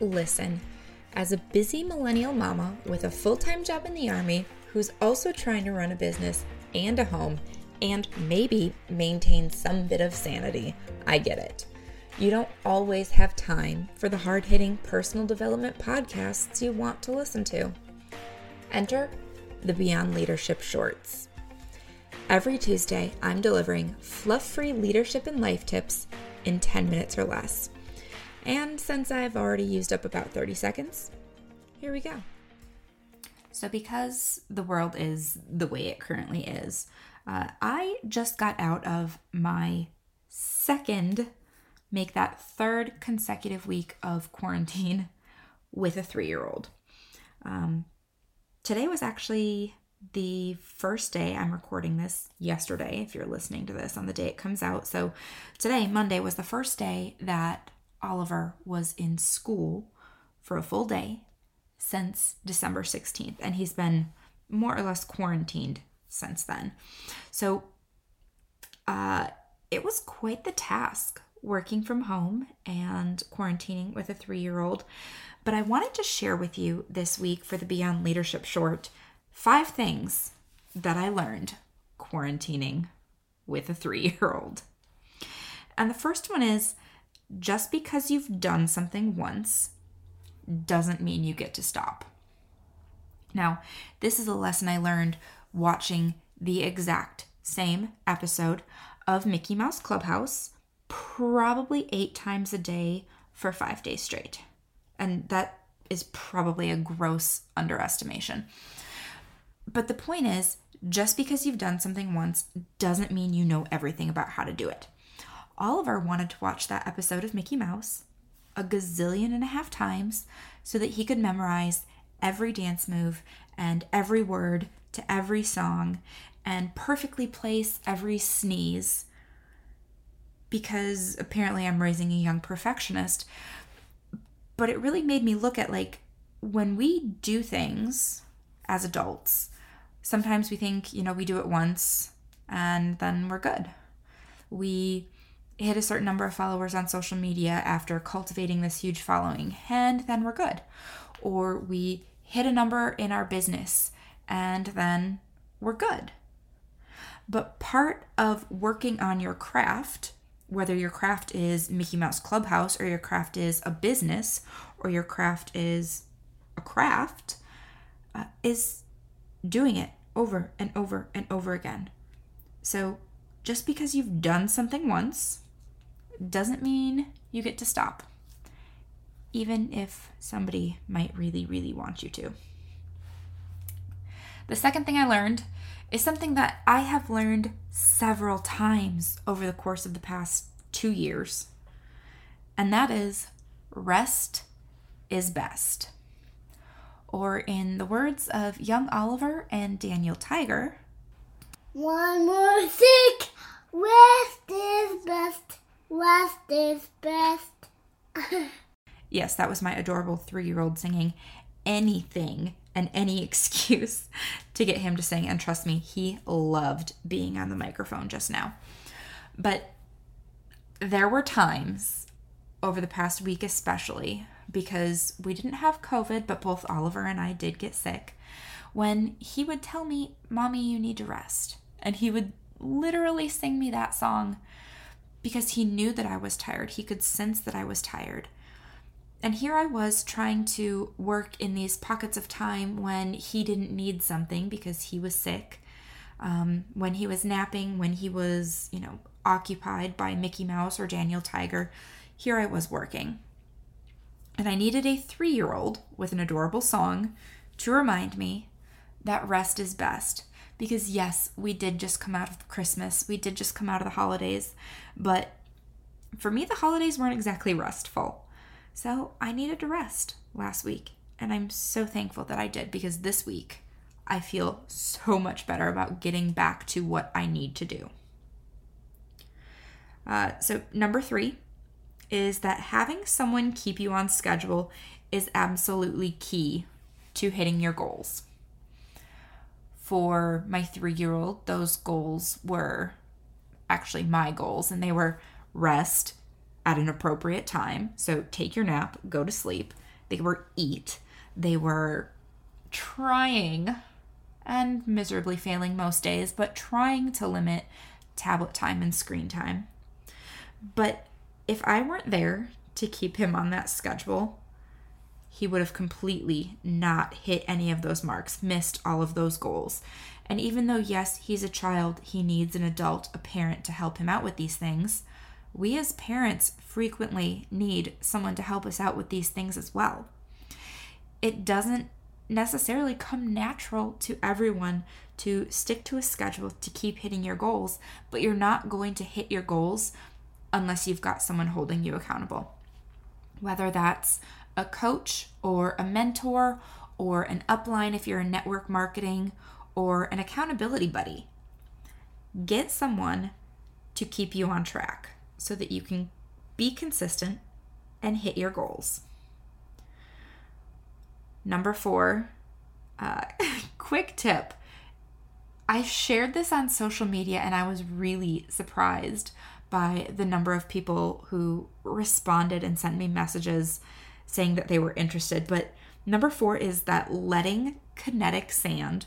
Listen, as a busy millennial mama with a full time job in the Army who's also trying to run a business and a home and maybe maintain some bit of sanity, I get it. You don't always have time for the hard hitting personal development podcasts you want to listen to. Enter the Beyond Leadership Shorts. Every Tuesday, I'm delivering fluff free leadership and life tips in 10 minutes or less. And since I've already used up about 30 seconds, here we go. So, because the world is the way it currently is, uh, I just got out of my second, make that third consecutive week of quarantine with a three year old. Um, today was actually the first day I'm recording this yesterday, if you're listening to this on the day it comes out. So today, Monday, was the first day that Oliver was in school for a full day since December 16th, and he's been more or less quarantined since then. So uh, it was quite the task working from home and quarantining with a three year old. But I wanted to share with you this week for the Beyond Leadership short five things that I learned quarantining with a three year old. And the first one is just because you've done something once doesn't mean you get to stop. Now, this is a lesson I learned watching the exact same episode of Mickey Mouse Clubhouse probably eight times a day for five days straight. And that is probably a gross underestimation. But the point is, just because you've done something once doesn't mean you know everything about how to do it. Oliver wanted to watch that episode of Mickey Mouse a gazillion and a half times so that he could memorize every dance move and every word to every song and perfectly place every sneeze because apparently I'm raising a young perfectionist. But it really made me look at like when we do things as adults, sometimes we think, you know, we do it once and then we're good. We hit a certain number of followers on social media after cultivating this huge following, and then we're good. Or we hit a number in our business and then we're good. But part of working on your craft, whether your craft is Mickey Mouse Clubhouse or your craft is a business or your craft is a craft, uh, is doing it over and over and over again. So just because you've done something once doesn't mean you get to stop, even if somebody might really, really want you to. The second thing I learned is something that I have learned several times over the course of the past two years, and that is rest is best. Or, in the words of young Oliver and Daniel Tiger, one more sick, rest is best, rest is best. yes, that was my adorable three year old singing anything and any excuse to get him to sing. And trust me, he loved being on the microphone just now. But there were times over the past week, especially because we didn't have COVID, but both Oliver and I did get sick, when he would tell me, Mommy, you need to rest. And he would literally sing me that song because he knew that I was tired. He could sense that I was tired. And here I was trying to work in these pockets of time when he didn't need something because he was sick, um, when he was napping, when he was, you know, occupied by Mickey Mouse or Daniel Tiger. Here I was working. And I needed a three year old with an adorable song to remind me that rest is best. Because, yes, we did just come out of Christmas, we did just come out of the holidays, but for me, the holidays weren't exactly restful. So I needed to rest last week. And I'm so thankful that I did because this week I feel so much better about getting back to what I need to do. Uh, so, number three is that having someone keep you on schedule is absolutely key to hitting your goals. For my three year old, those goals were actually my goals, and they were rest, at an appropriate time. So take your nap, go to sleep. They were eat. They were trying and miserably failing most days, but trying to limit tablet time and screen time. But if I weren't there to keep him on that schedule, he would have completely not hit any of those marks, missed all of those goals. And even though, yes, he's a child, he needs an adult, a parent to help him out with these things, we as parents frequently need someone to help us out with these things as well. It doesn't necessarily come natural to everyone to stick to a schedule to keep hitting your goals, but you're not going to hit your goals unless you've got someone holding you accountable. Whether that's a coach or a mentor or an upline if you're in network marketing or an accountability buddy. Get someone to keep you on track so that you can be consistent and hit your goals. Number four, uh, quick tip. I shared this on social media and I was really surprised by the number of people who responded and sent me messages saying that they were interested. But number four is that letting kinetic sand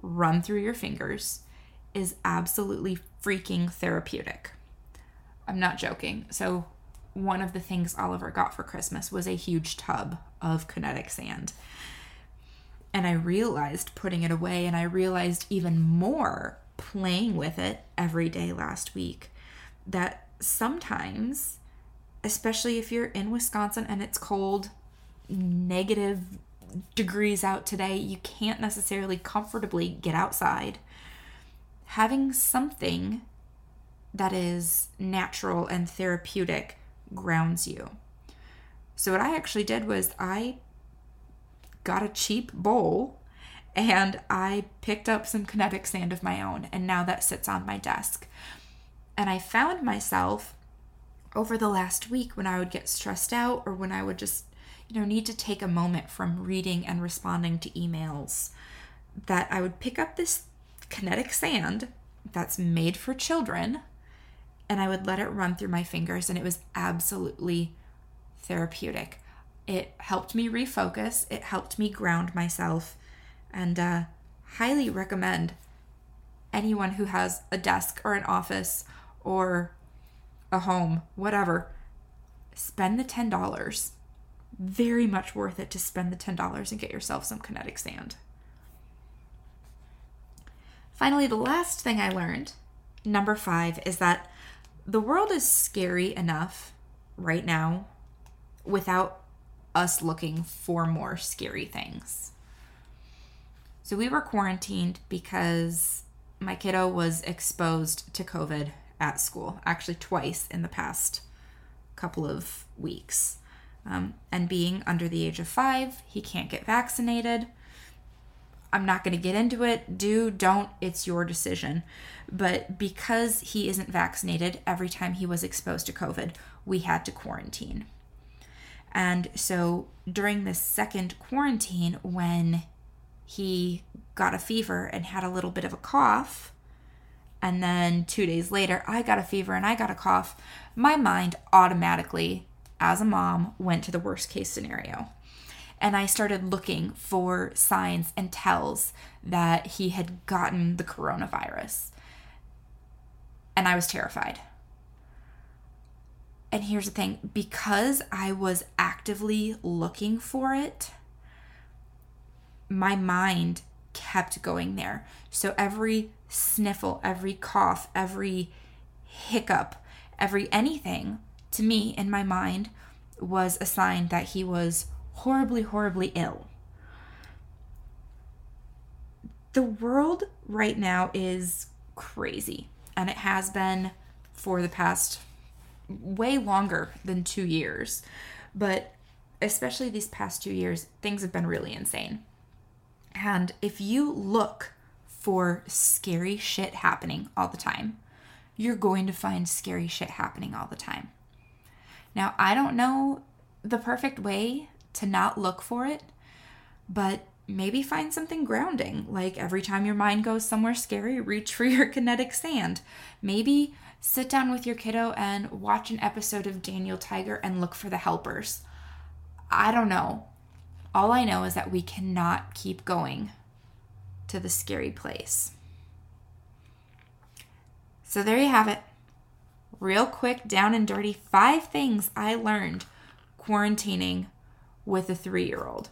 run through your fingers is absolutely freaking therapeutic. I'm not joking. So, one of the things Oliver got for Christmas was a huge tub of kinetic sand. And I realized putting it away, and I realized even more playing with it every day last week that sometimes, especially if you're in Wisconsin and it's cold, negative degrees out today, you can't necessarily comfortably get outside. Having something that is natural and therapeutic grounds you. So, what I actually did was I got a cheap bowl and I picked up some kinetic sand of my own, and now that sits on my desk. And I found myself over the last week when I would get stressed out or when I would just, you know, need to take a moment from reading and responding to emails that I would pick up this kinetic sand that's made for children and I would let it run through my fingers, and it was absolutely therapeutic. It helped me refocus, it helped me ground myself, and uh, highly recommend anyone who has a desk or an office or a home, whatever, spend the $10. Very much worth it to spend the $10 and get yourself some kinetic sand. Finally, the last thing I learned, number five, is that the world is scary enough right now without us looking for more scary things. So we were quarantined because my kiddo was exposed to COVID at school, actually, twice in the past couple of weeks. Um, and being under the age of five, he can't get vaccinated. I'm not going to get into it. Do, don't, it's your decision. But because he isn't vaccinated, every time he was exposed to COVID, we had to quarantine. And so during the second quarantine, when he got a fever and had a little bit of a cough, and then two days later, I got a fever and I got a cough, my mind automatically, as a mom, went to the worst case scenario and I started looking for signs and tells that he had gotten the coronavirus. And I was terrified. And here's the thing because I was actively looking for it, my mind kept going there. So every sniffle, every cough, every hiccup, every anything to me in my mind was a sign that he was horribly, horribly ill. The world right now is crazy, and it has been for the past way longer than two years. But especially these past two years, things have been really insane. And if you look for scary shit happening all the time, you're going to find scary shit happening all the time. Now, I don't know the perfect way to not look for it. But maybe find something grounding, like every time your mind goes somewhere scary, reach for your kinetic sand. Maybe sit down with your kiddo and watch an episode of Daniel Tiger and look for the helpers. I don't know. All I know is that we cannot keep going to the scary place. So there you have it. Real quick, down and dirty, five things I learned quarantining with a three year old.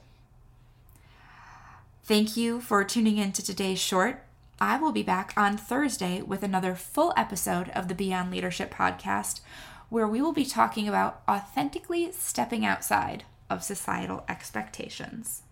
Thank you for tuning in to today's short. I will be back on Thursday with another full episode of the Beyond Leadership podcast, where we will be talking about authentically stepping outside of societal expectations.